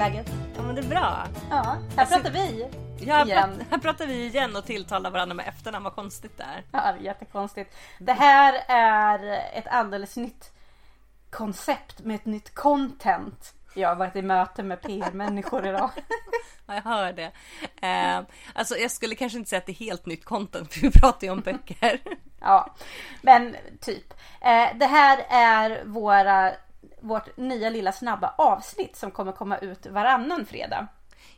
Läget? Ja men det är bra. Ja, här pratar vi. Ja, Igen. pratar, här pratar vi igen och tilltalar varandra med efternamn. Vad konstigt det är. Ja, jättekonstigt. Det här är ett alldeles nytt koncept med ett nytt content. Jag har varit i möte med PR-människor idag. Ja, jag hör det. Eh, alltså jag skulle kanske inte säga att det är helt nytt content för vi pratar ju om böcker. Ja, men typ. Eh, det här är våra, vårt nya lilla snabba avsnitt som kommer komma ut varannan fredag.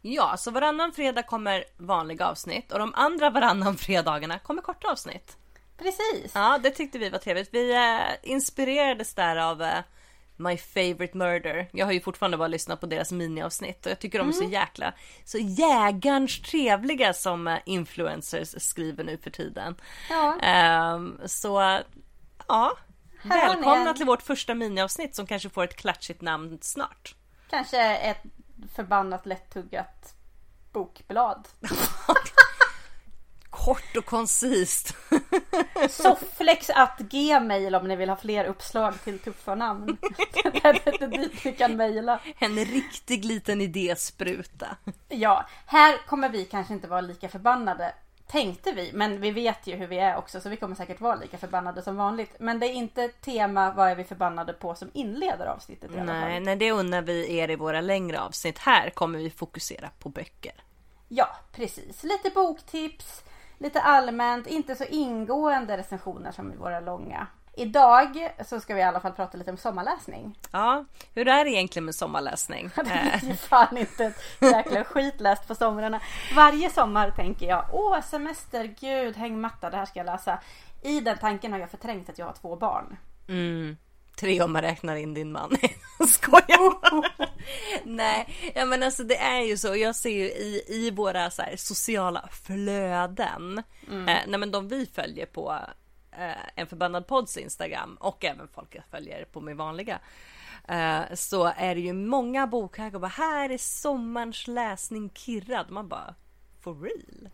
Ja, så varannan fredag kommer vanliga avsnitt och de andra varannan fredagarna kommer korta avsnitt. Precis. Ja, det tyckte vi var trevligt. Vi eh, inspirerades där av eh, My Favorite Murder. Jag har ju fortfarande bara lyssnat på deras miniavsnitt och jag tycker de är så jäkla så jägarns trevliga som eh, influencers skriver nu för tiden. Ja. Ehm, så ja, Här välkomna till vårt första miniavsnitt som kanske får ett klatschigt namn snart. Kanske ett förbannat lättuggat bokblad. Kort och koncist. Sofflex att gmail om ni vill ha fler uppslag till tuffa namn. det är dit ni kan mejla. En riktig liten idéspruta. Ja, här kommer vi kanske inte vara lika förbannade. Tänkte vi, men vi vet ju hur vi är också så vi kommer säkert vara lika förbannade som vanligt. Men det är inte tema vad är vi förbannade på som inleder avsnittet i alla Nej, fall. nej, det unnar vi er i våra längre avsnitt. Här kommer vi fokusera på böcker. Ja, precis. Lite boktips, lite allmänt, inte så ingående recensioner som i våra långa. Idag så ska vi i alla fall prata lite om sommarläsning. Ja, hur är det egentligen med sommarläsning? Det Eh, blir ju fan inte ett jäkla skitläst på somrarna. Varje sommar tänker jag, åh semester, gud hängmatta, det här ska jag läsa. I den tanken har jag förträngt att jag har två barn. mm, tre om man räknar in din man. Skojar. Nej, ja men alltså det är ju så. Jag ser ju i, i våra så här, sociala flöden. Eh, nej men de vi följer på eh, en förbannad podds Instagram och även folk jag följer på min vanliga. Eh, så är det ju många bokhögar och bara här är sommarens läsning kirrad. Man bara for real?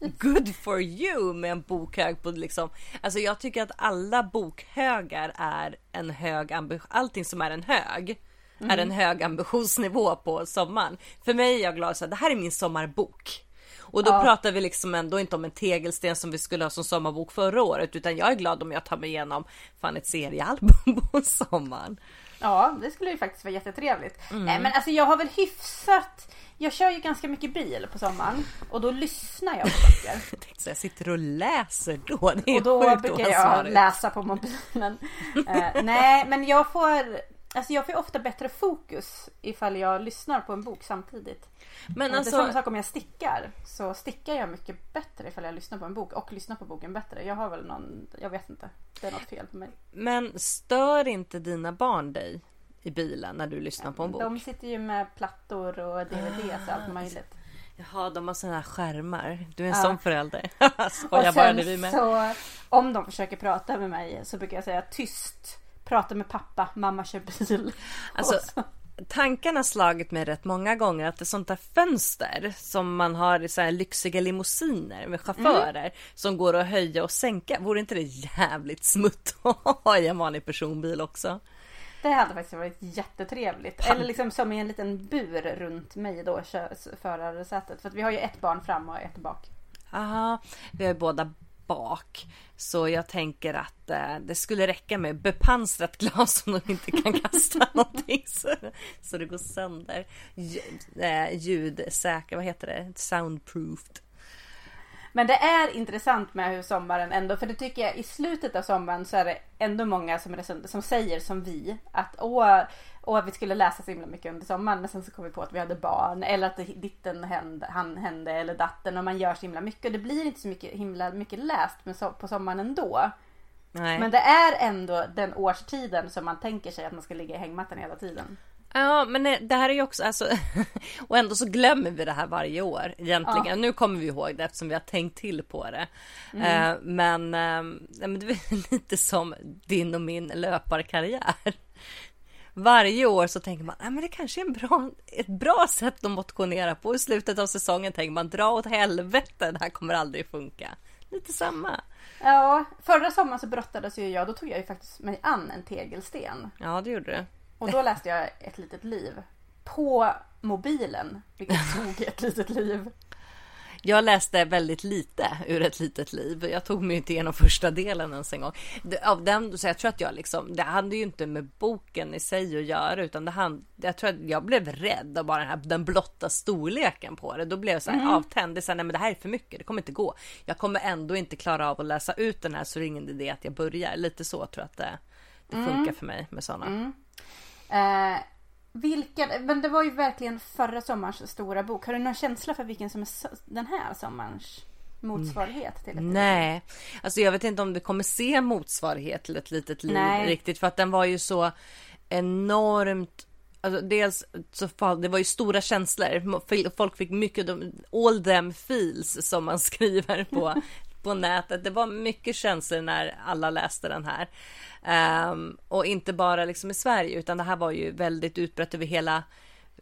Good for you med en bokhög på liksom. Alltså jag tycker att alla bokhögar är en hög ambition. Allting som är en hög är en hög ambitionsnivå på sommaren. För mig är jag glad så här, det här är min sommarbok. Och då pratar vi liksom ändå inte om en tegelsten som vi skulle ha som sommarbok förra året utan jag är glad om jag tar mig igenom fan ett seriealbum på sommaren. Ja, det skulle ju faktiskt vara jättetrevligt. Nej men alltså jag har väl hyfsat jag kör ju ganska mycket bil på sommaren och då lyssnar jag på böcker. Jag sitter och läser då. Det är Och då brukar jag läsa på mobilen. Eh, nej, men jag får, alltså jag får ju ofta bättre fokus ifall jag lyssnar på en bok samtidigt. Men Och det är alltså, samma sak om jag stickar. Så stickar jag mycket bättre ifall jag lyssnar på en bok och lyssnar på boken bättre. Jag har väl någon, jag vet inte. Det är något fel på mig. men stör inte dina barn dig i bilen när du lyssnar på en bok? De sitter ju med plattor och DVDs och allt möjligt. Jaha, de har såna här skärmar. Du är en Ja. sån förälder. Skojar bara, det vi med. så om de försöker prata med mig så brukar jag säga tyst. Prata med pappa, mamma kör bil. Alltså, har slagit mig rätt många gånger att det är sånt där fönster som man har i så här lyxiga limousiner med chaufförer Mm. som går att höja och sänka. Vore inte det jävligt smutt att ha i en vanlig personbil också? Det hade faktiskt varit jättetrevligt. Eller liksom som i en liten bur runt mig då, förarsätet. För att vi har ju ett barn fram och ett bak. Aha, vi har ju båda bak. Så jag tänker att eh, det skulle räcka med bepansrat glas om de inte kan kasta någonting så, så det går sönder. Ljud, eh, ljudsäker, vad heter det? Soundproofed. Men det är intressant med hur sommaren ändå, för det tycker jag i slutet av sommaren så är det ändå många som, som säger som vi att åh, åh, vi skulle läsa så himla mycket under sommaren men sen så kom vi på att vi hade barn eller att det, ditten hände, han hände eller datten och man gör så himla mycket och det blir inte så mycket, himla mycket läst på sommaren ändå. Nej. Men det är ändå den årstiden som man tänker sig att man ska ligga i hängmattan hela tiden. Ja, men det här är ju också alltså och ändå så glömmer vi det här varje år egentligen. Nu kommer vi ihåg det eftersom vi har tänkt till på det. Eh, men, eh, men det är lite som din och min löparkarriär. Varje år så tänker man, nej men det kanske är en bra, ett bra sätt att motionera på. I slutet av säsongen tänker man, dra åt helvete, det här kommer aldrig funka. Lite samma. Ja, förra sommaren så brottades ju jag, då tog jag ju faktiskt mig an en tegelsten. Ja, det gjorde du. Och då läste jag Ett litet liv. På mobilen. Vilket tog ett litet liv. Jag läste väldigt lite ur ett litet liv. Jag tog mig inte igenom första delen ens en gång. Av den, så jag tror att jag liksom, det hade ju inte med boken i sig att göra, utan det hand, jag tror att jag blev rädd av bara den, här, den blotta storleken på det. Då blev jag så här avtänd. Det är så här, nej men det här är för mycket, det kommer inte gå. Jag kommer ändå inte klara av att läsa ut den här, så det är ingen idé att jag börjar. Lite så tror jag att det, det funkar för mig med sådana. Eh, vilken, men det var ju verkligen förra sommarens stora bok. Har du någon känsla för vilken som är den här sommarens motsvarighet till ett? Nej, alltså jag vet inte om det kommer se motsvarighet till ett litet liv Nej. riktigt för att den var ju så enormt Alltså dels så fall, det var ju stora känslor. Folk fick mycket, de- all them feels som man skriver på, på nätet. Det var mycket känslor när alla läste den här. Ehm, och inte bara liksom i Sverige utan det här var ju väldigt utbrett över hela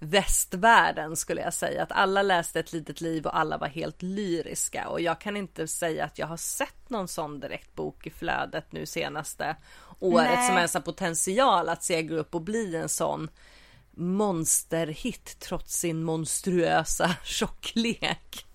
västvärlden skulle jag säga. Att alla läste ett litet liv och alla var helt lyriska. Och jag kan inte säga att jag har sett någon sån direkt bok i flödet nu senaste året Nej. som ens har potential att segla upp och bli en sån monsterhit trots sin monstruösa tjocklek.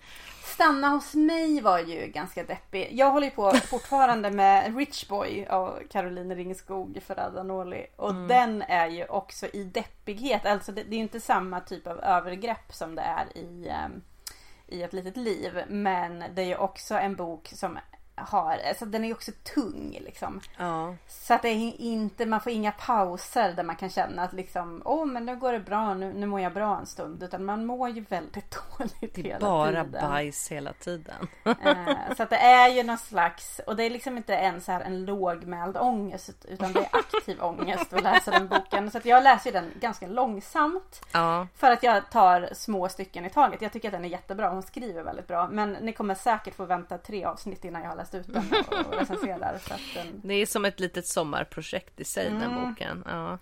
Stanna hos mig var ju ganska deppig. Jag håller ju på fortfarande med Rich Boy av Caroline Ringskog för Ada Norli. Och den är ju också i deppighet. Alltså det, det är ju inte samma typ av övergrepp som det är i, ehm, i Ett litet liv. Men det är ju också en bok som har, alltså den är ju också tung liksom. Ja. Så att det är inte, man får inga pauser där man kan känna att liksom, åh men nu går det bra, nu, nu mår jag bra en stund. Utan man mår ju väldigt dåligt hela bara tiden. bajs hela tiden. Eh, så att det är ju någon slags, och det är liksom inte en så här en lågmäld ångest utan det är aktiv ångest att läsa den boken. Så att jag läser den ganska långsamt. Ja. För att jag tar små stycken i taget. Jag tycker att den är jättebra, hon skriver väldigt bra. Men ni kommer säkert få vänta tre avsnitt innan jag har läst ut den och, recenserar. Så den... Det är som ett litet sommarprojekt i sig den Mm. boken. Ja.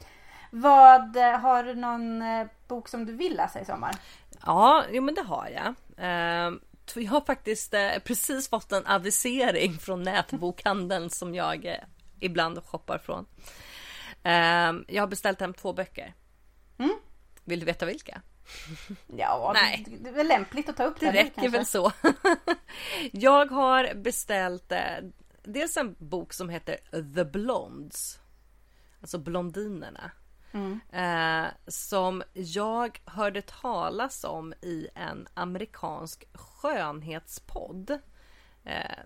Vad, eh, har du någon eh, bok som du vill läsa i sommar? Ja, jo men det har jag. Ehm, Jag har faktiskt eh, precis fått en avisering från nätbokhandeln som jag ibland shoppar från. Ehm, Jag har beställt hem två böcker. Mm. Vill du veta vilka? Ja, Nej. Det, det är väl lämpligt att ta upp Det nu, räcker kanske. väl så. jag har beställt eh, dels en bok som heter The Blondes. Alltså blondinerna. Mm. Eh, som jag hörde talas om i en amerikansk skönhetspodd. Eh,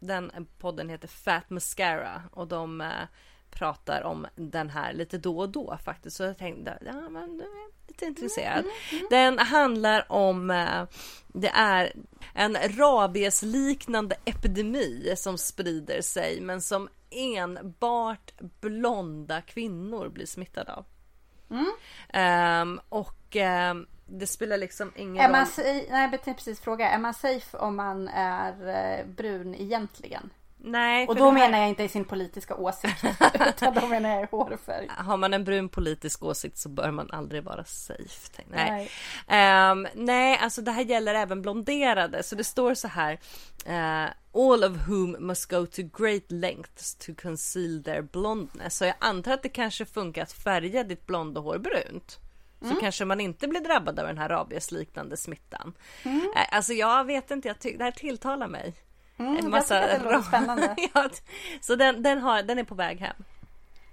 den podden heter Fat Mascara och de eh, pratar om den här lite då och då faktiskt. Så jag tänkte, ja men lite intresserad. Den handlar om, eh, det är en rabiesliknande epidemi som sprider sig men som enbart blonda kvinnor blir smittade av. Ehm, och ehm, det spelar liksom ingen Är roll. man, nej, jag tänkte precis fråga. Är man safe om man är eh, brun egentligen? Nej, Och då här- menar jag inte i sin politiska åsikt. utan då menar jag i hårfärg. Har man en brun politisk åsikt så bör man aldrig vara safe. Nej. Nej. Ehm, nej, alltså det här gäller även blonderade. Så det står så här. eh, all of whom must go to great lengths to conceal their blondness. Så jag antar att det kanske funkar att färga ditt blonda hår brunt. Så Mm. kanske man inte blir drabbad av den här rabiesliknande smittan. Eh, alltså jag vet inte, jag det här tilltalar mig. Mm, jag tycker att det spännande. ja, så den, den, har, den är på väg hem.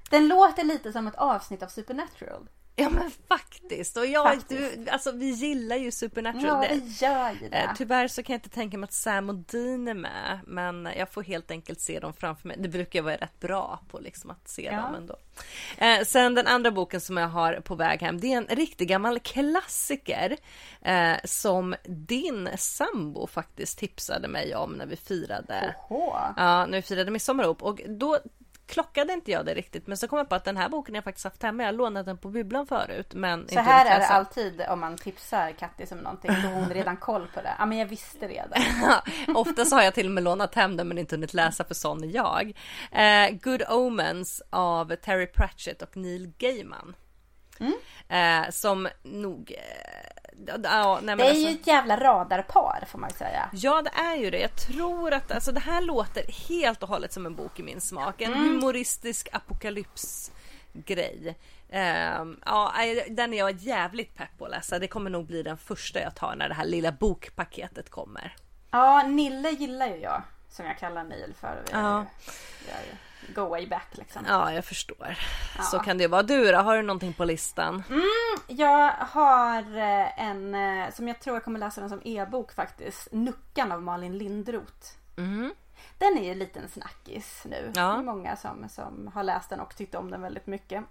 Den låter lite som ett avsnitt av Supernatural. Ja men faktiskt. Och jag, Faktiskt. Du, alltså vi gillar ju Supernatural. Ja, Det- det gör ju det. Eh, Tyvärr så kan jag inte tänka mig att Sam och Dean är med. Men jag får helt enkelt se dem framför mig. Det brukar jag vara rätt bra på liksom att se Ja. dem ändå. Eh, sen den andra boken som jag har på väg hem. Det är en riktig gammal klassiker. Eh, som din sambo faktiskt tipsade mig om när vi firade. Åh. Ja, när vi firade midsommar ihop. Och då klockade inte jag det riktigt. Men så kom jag på att den här boken jag faktiskt haft hemma. Jag lånat den på bibblan förut. Men Så inte här är det alltid om man tipsar Kattis om någonting. Då har hon redan koll på det. Ja men jag visste redan. Oftast har jag till och med lånat hem den men inte hunnit läsa för sån är jag. Eh, Good Omens av Terry Pratchett och Neil Gaiman. Eh, som nog... Eh, ja, nej, Det är alltså, ju ett jävla radarpar får man säga. Ja det är ju det. Jag tror att alltså, det här låter helt och hållet som en bok i min smak. En Mm. humoristisk apokalypsgrej. Ehm, ja, den är jag jävligt pepp på att läsa. Det kommer nog bli den första jag tar när det här lilla bokpaketet kommer. Ja, Nille gillar ju jag. Som jag kallar Neil för. Ja. ju Go way back liksom. Ja, jag förstår. Så kan det vara. Du då, har du någonting på listan? Jag har eh, en eh, som jag tror jag kommer läsa den som e-bok faktiskt. Nuckan av Malin Lindroth. Den är ju en liten snackis nu. Mm. Ja. Det är många som, som har läst den och tyckt om den väldigt mycket.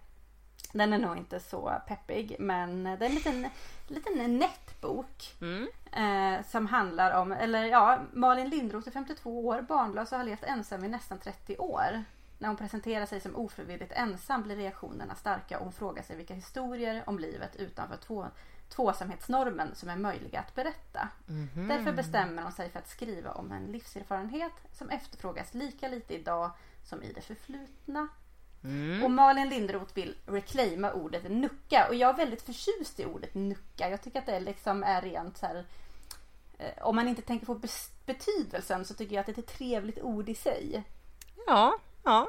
Den är nog inte så peppig men det är en liten, liten nätt bok. Mm. Eh, som handlar om, eller ja, Malin Lindroth är 52 år, barnlös och har levt ensam i nästan 30 år. När hon presenterar sig som ofrivilligt ensam blir reaktionerna starka och hon frågar sig vilka historier om livet utanför två, tvåsamhetsnormen som är möjliga att berätta. Därför bestämmer hon sig för att skriva om en livserfarenhet som efterfrågas lika lite idag som i det förflutna. Och Malin Lindroth vill reclaima ordet nucka och jag är väldigt förtjust i ordet nucka. Jag tycker att det liksom är rent så här. eh, Om man inte tänker på betydelsen så tycker jag att det är ett trevligt ord i sig. Ja, ja.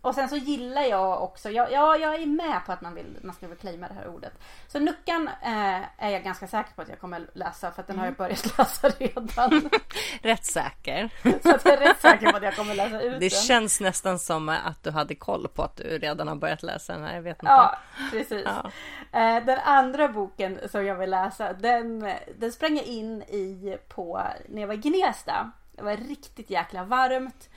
Och sen så gillar jag också, jag, ja, jag är med på att man, vill, man ska reclaima det här ordet. Så Nuckan eh, är jag ganska säker på att jag kommer läsa för att den har jag börjat läsa redan. Rätt säker. så att jag är rätt säker på att jag kommer läsa ut Det den. känns nästan som att du hade koll på att du redan har börjat läsa den här. Jag vet inte. Ja, precis. Ja. Eh, Den andra boken som jag vill läsa, den, den sprang jag in i på när jag var i Gnesta. Det var riktigt jäkla varmt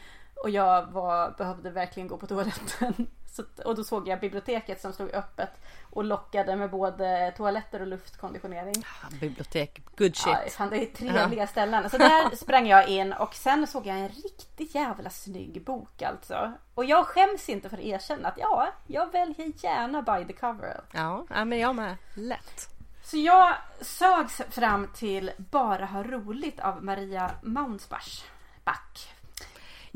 och jag var, behövde verkligen gå på toaletten. Så, och då såg jag biblioteket som stod öppet och lockade med både toaletter och luftkonditionering. Bibliotek, good shit. Ja, fan, det är trevliga ställen. Så där sprang jag in och sen såg jag en riktigt jävla snygg bok alltså. Och jag skäms inte för att erkänna att ja, jag väljer gärna by the cover. Ja, ja, men jag med. Lätt. Så jag sögs fram till Bara ha roligt av Maria Maunsbach. Back.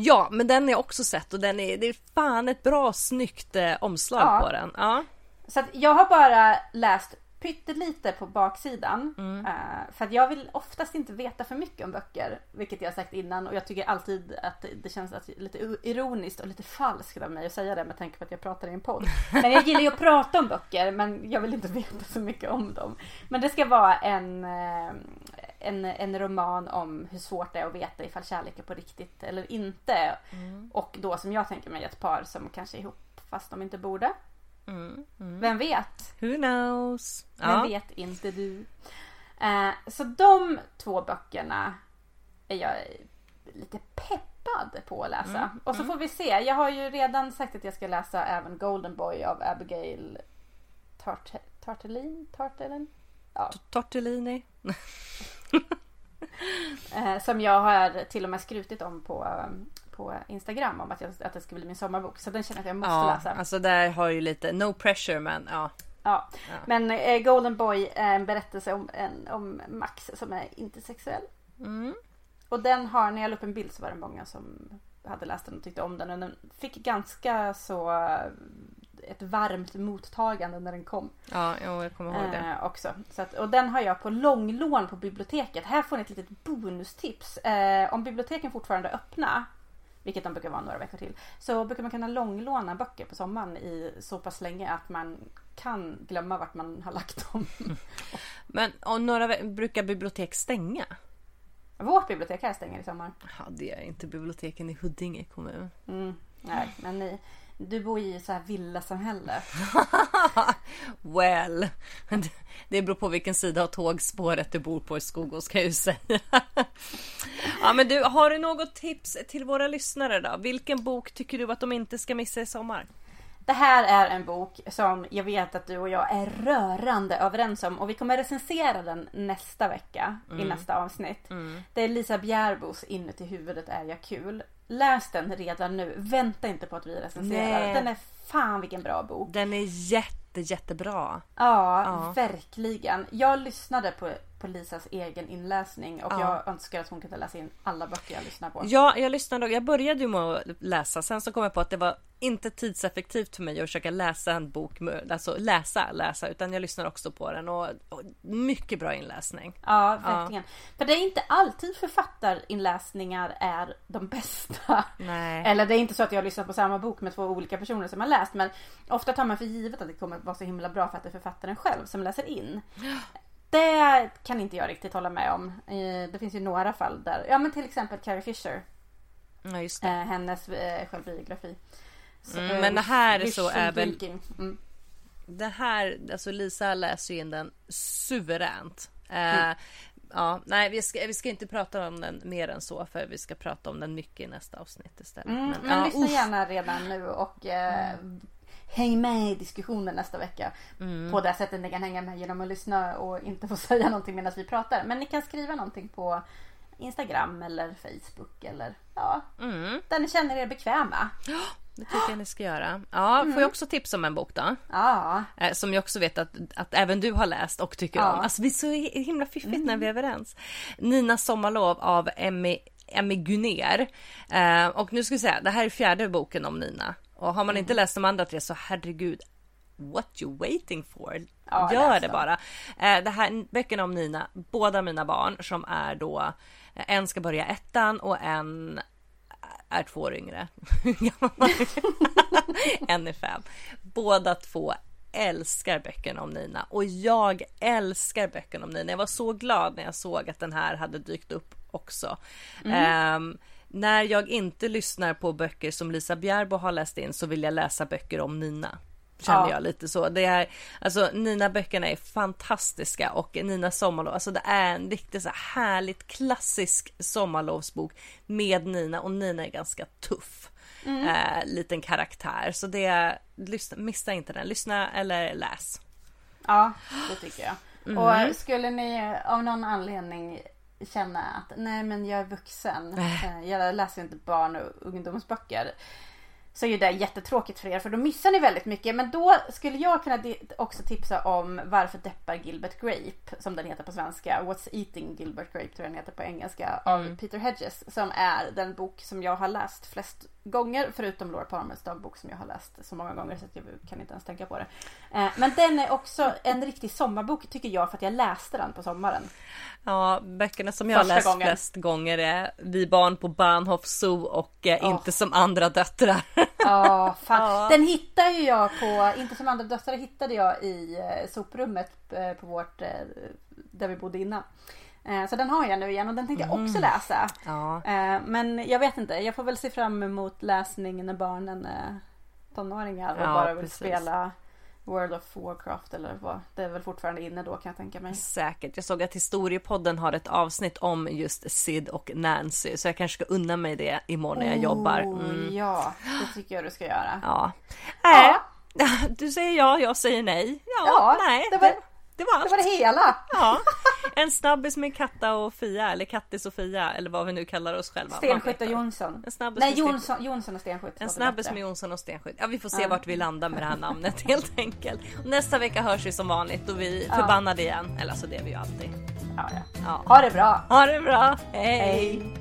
Ja, men den har jag också sett och den är, det är fan ett bra snyggt eh, omslag Ja. på den. Ja. Så att jag har bara läst pyttelite på baksidan. eh, för att jag vill oftast inte veta för mycket om böcker. Vilket jag har sagt innan och jag tycker alltid att det känns att lite ironiskt och lite falskt av mig att säga det med tanke på att jag pratar i en podd. Men jag gillar ju att prata om böcker men jag vill inte veta så mycket om dem. Men det ska vara en, eh, en, en roman om hur svårt det är att veta ifall kärlek är på riktigt eller inte. Och då som jag tänker mig ett par som kanske är ihop fast de inte borde. Vem vet? Who knows? Vem Ja. vet inte du? Eh, så de två böckerna är jag lite peppad på att läsa. Mm, Och så får vi se. Jag har ju redan sagt att jag ska läsa även Golden Boy av Abigail Tart Tartelin? Tartelin? Ja, Tortellini. eh, som jag har till och med skrutit om på, på Instagram om att, jag, att det ska bli min sommarbok. Så den känner jag att jag måste Ja, läsa. alltså där har ju lite no pressure men ja. Ja. Men eh, Golden Boy är en berättelse om, en, om Max som är intersexuell. Mm. Och den har, när jag la upp en bild så var det många som hade läst den och tyckte om den. Och den fick ganska så ett varmt mottagande när den kom. Ja, jag kommer ihåg det. Eh, också. Så att, och den har jag på långlån på biblioteket. Här får ni ett litet bonustips. Eh, om biblioteken fortfarande är öppna, vilket de brukar vara några veckor till, så brukar man kunna långlåna böcker på sommaren i så pass länge att man kan glömma vart man har lagt dem. Men och några brukar bibliotek stänga? Vårt bibliotek här stänger i sommar. Ja, det är inte biblioteken i Huddinge kommun. Mm, nej, men ni, du bor ju i så här villasamhälle. well, det beror på vilken sida av tågspåret du bor på i Skogås kan jag ju säga. ja, men du, har du något tips till våra lyssnare då? Vilken bok tycker du att de inte ska missa i sommar? Det här är en bok som jag vet att du och jag är rörande överens om och vi kommer recensera den nästa vecka i nästa avsnitt. Det är Lisa Bjärbos Inuti huvudet är jag kul. Läs den redan nu. Vänta inte på att vi recenserar. Nej. Den är fan vilken bra bok. Den är jätte, jättebra. Ja, Ja. verkligen. Jag lyssnade på, på Lisas egen inläsning och Ja. jag önskar att hon kunde läsa in alla böcker jag lyssnar på. Ja, jag lyssnade och jag började ju med att läsa. Sen så kom jag på att det var inte tidseffektivt för mig att försöka läsa en bok, alltså läsa, läsa, utan jag lyssnar också på den och, och mycket bra inläsning. Ja, verkligen. För det är inte alltid författarinläsningar är de bästa. Nej. Eller det är inte så att jag har lyssnat på samma bok med två olika personer som har läst. Men ofta tar man för givet att det kommer vara så himla bra för att det är författaren själv som läser in. Det kan inte jag riktigt hålla med om. Det finns ju några fall där. Ja men till exempel Carrie Fisher. Ja, just det. eh, Hennes eh, självbiografi. Mm, eh, men det här är så är väl-. Mm. Det här, alltså Lisa läser ju in den suveränt. Eh, Ja, nej vi ska, vi ska inte prata om den mer än så för vi ska prata om den mycket i nästa avsnitt istället. Mm, men ja, lyssna uff. gärna redan nu och eh, häng med i diskussionen nästa vecka. Mm. På det sättet ni kan hänga med genom att lyssna och inte få säga någonting medan vi pratar. Men ni kan skriva någonting på Instagram eller Facebook eller ja, Mm. där ni känner er bekväma. Det tycker jag ni ska göra. Ja, Mm. får jag också tipsa om en bok då? Ja, Eh, Som jag också vet att, att även du har läst och tycker Ja. Mm. om. Alltså vi är så himla fiffigt när vi är överens. Nina Sommarlov av Emmy, Emmy Gunér. Eh, och nu ska vi säga, det här är fjärde boken om Nina. Och har man Mm. inte läst de andra tre så herregud, what you waiting for? Ja, Gör det bara. Eh, det här böckerna om Nina, båda mina barn som är då, en ska börja ettan och en är två år yngre. En är fem. Båda två älskar böckerna om Nina och jag älskar böckerna om Nina. Jag var så glad när jag såg att den här hade dykt upp också. Ehm, när jag inte lyssnar på böcker som Lisa Bjärbo har läst in så vill jag läsa böcker om Nina. Kände Ja. jag lite så. Det är, alltså Nina böckerna är fantastiska och Nina sommarlov, alltså det är en riktigt så här härligt klassisk sommarlovsbok med Nina och Nina är ganska tuff. Eh, liten karaktär så det lyssna, missa inte den, lyssna eller läs. ja det tycker jag. Mm. Och skulle ni av någon anledning känna att nej men jag är vuxen. eh, Jag läser inte barn och ungdomsböcker. Så är ju det jättetråkigt för er för då missar ni väldigt mycket. Men då skulle jag kunna också tipsa om Varför deppar Gilbert Grape som den heter på svenska. What's eating Gilbert Grape tror jag den heter på engelska. Av Peter Hedges. Som är den bok som jag har läst flest gånger. Förutom Laura Palmers dagbok som jag har läst så många gånger så att jag kan inte ens tänka på det. Eh, Men den är också en riktig sommarbok tycker jag för att jag läste den på sommaren. Ja, böckerna som jag har läst gången. flest gånger är Vi barn på Bahnhof Zoo och eh, Åh. Inte som andra döttrar. Ja. Den hittade ju jag på, inte som andra döttrar hittade jag i eh, soprummet eh, på vårt, där vi bodde innan. Eh, så den har jag nu igen och den tänkte jag också läsa. ja. Eh, men jag vet inte, jag får väl se fram emot läsning när barnen är tonåringar och Ja, bara vill precis. spela World of Warcraft eller vad. Det är väl fortfarande inne då kan jag tänka mig. Säkert. Jag såg att historiepodden har ett avsnitt om just Sid och Nancy så jag kanske ska unna mig det imorgon när jag jobbar. Oh, Mm. Ja, det tycker jag du ska göra. Ja. Ja. Äh, du säger ja, jag säger nej. Ja, Ja, nej. det var- det, var allt. Det var det hela. Ja. En snabbis med Katta och Fia eller Kattis och Fia eller vad vi nu kallar oss själva. Stenskytt och Jonsson. En snabbis Nej, Jonsson, Jonsson och Stenskytt. En snabbis med Jonsson och Stenskytt. Ja, vi får se vart vi landar med det här namnet helt enkelt. Nästa vecka hörs vi som vanligt och vi är förbannade igen. Eller alltså det är vi ju alltid. Ja, ja. Ja. Ha det bra. Ha det bra. Hej. Hej.